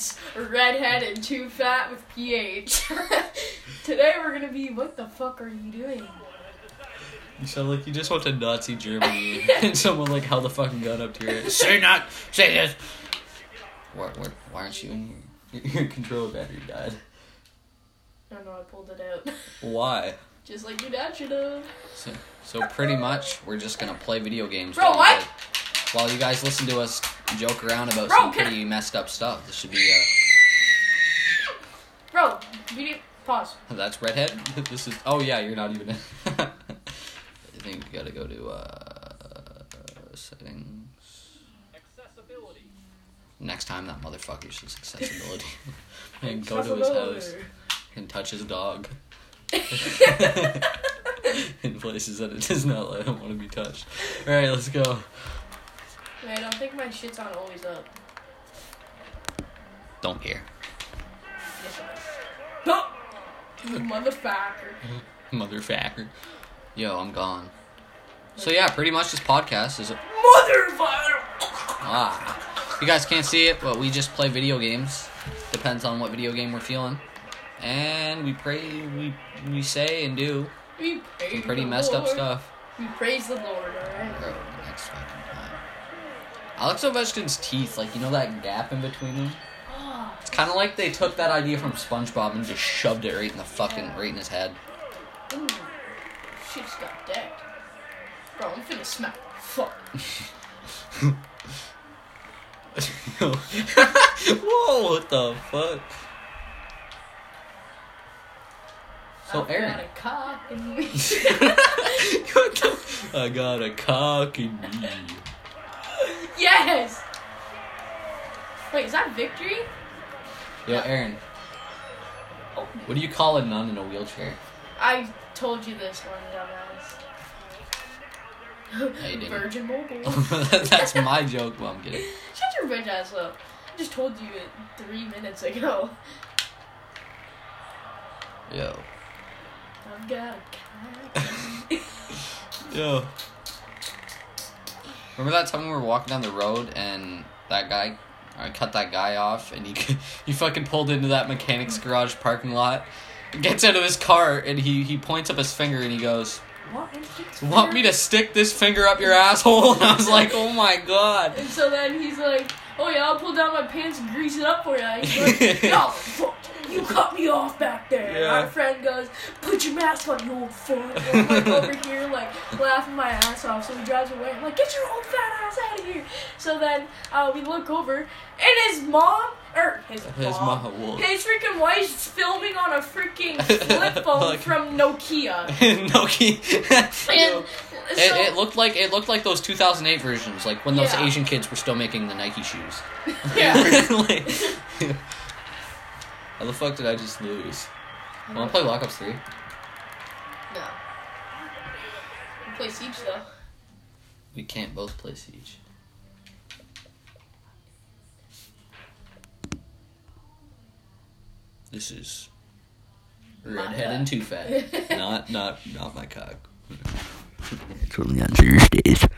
It's redhead and too fat with pH. Today we're gonna be. What the fuck are you doing? You sound like you just went to Nazi Germany and someone like held a fucking gun up to your head. Say not, say this. Why, why, why aren't you in your, your controller battery died? I don't know. I pulled it out. Why? Just like your dad should have. So, so pretty much, we're just gonna play video games. Bro, while what? While you guys listen to us joke around about Bro, some can- pretty messed up stuff. This should be Bro, you need Pause. uh, that's redhead. This is. Oh yeah, you're not even. I think you gotta go to uh settings. Accessibility. Next time that motherfucker says accessibility, and go to his house and touch his dog in places that it does not let him want to be touched. All right, let's go. Wait, I don't think my shit's on always up. Don't care, Yes, it is. You motherfucker. motherfucker. Yo, I'm gone. So yeah, pretty much this podcast is a Motherfucker! ah. You guys can't see it, but we just play video games. Depends on what video game we're feeling, and we pray, we we say and do We some pretty messed up stuff. We praise the Lord, alright? Bro, next fucking. Alex Ovechkin's teeth, like you know that gap in between them. It's kind of like they took that idea from SpongeBob and just shoved it right in the fucking right in his head. ooh. Shit's got decked. Bro, I'm finna smack. Fuck. Whoa! What the fuck? So I've Aaron, got a cock in me. I got a cock in me. Yes! Wait, is that victory? Yo, Aaron, Oh, what do you call a nun in a wheelchair? I told you this one, dumbass. No, you didn't. Virgin Mobile. That's my joke. Well, I'm kidding. Shut your bitch ass up. I just told you it three minutes ago. Yo, I've got a cat. yo. Remember that time we were walking down the road and that guy, I cut that guy off and he he fucking pulled into that mechanic's garage parking lot, gets out of his car and he he points up his finger and he goes, what? "Want me to stick this finger up your asshole?" And I was like, "Oh my god." And so then he's like, "Oh yeah, I'll pull down my pants and grease it up for you." And like, "No, fuck, you cut me off back there." And our friend goes, "Put your mask on, you old fuck." And I'm like over here, like laughing my ass off. So he drives away. I'm like, "Get your old fat ass out of here!" So then uh, we look over, and his mom, or his, His mom, mom, his freaking wife's filming on a freaking flip phone Like- from Nokia. Nokia. And It, so, it looked like it looked like those 2008 versions, like when those Yeah. Asian kids were still making the Nike shoes. yeah. Like- How the fuck did I just lose? Wanna play Black Ops 3? No. We play Siege though. We can't both play Siege. This is redhead and too fat. not not not my cock. It's only on Thursdays.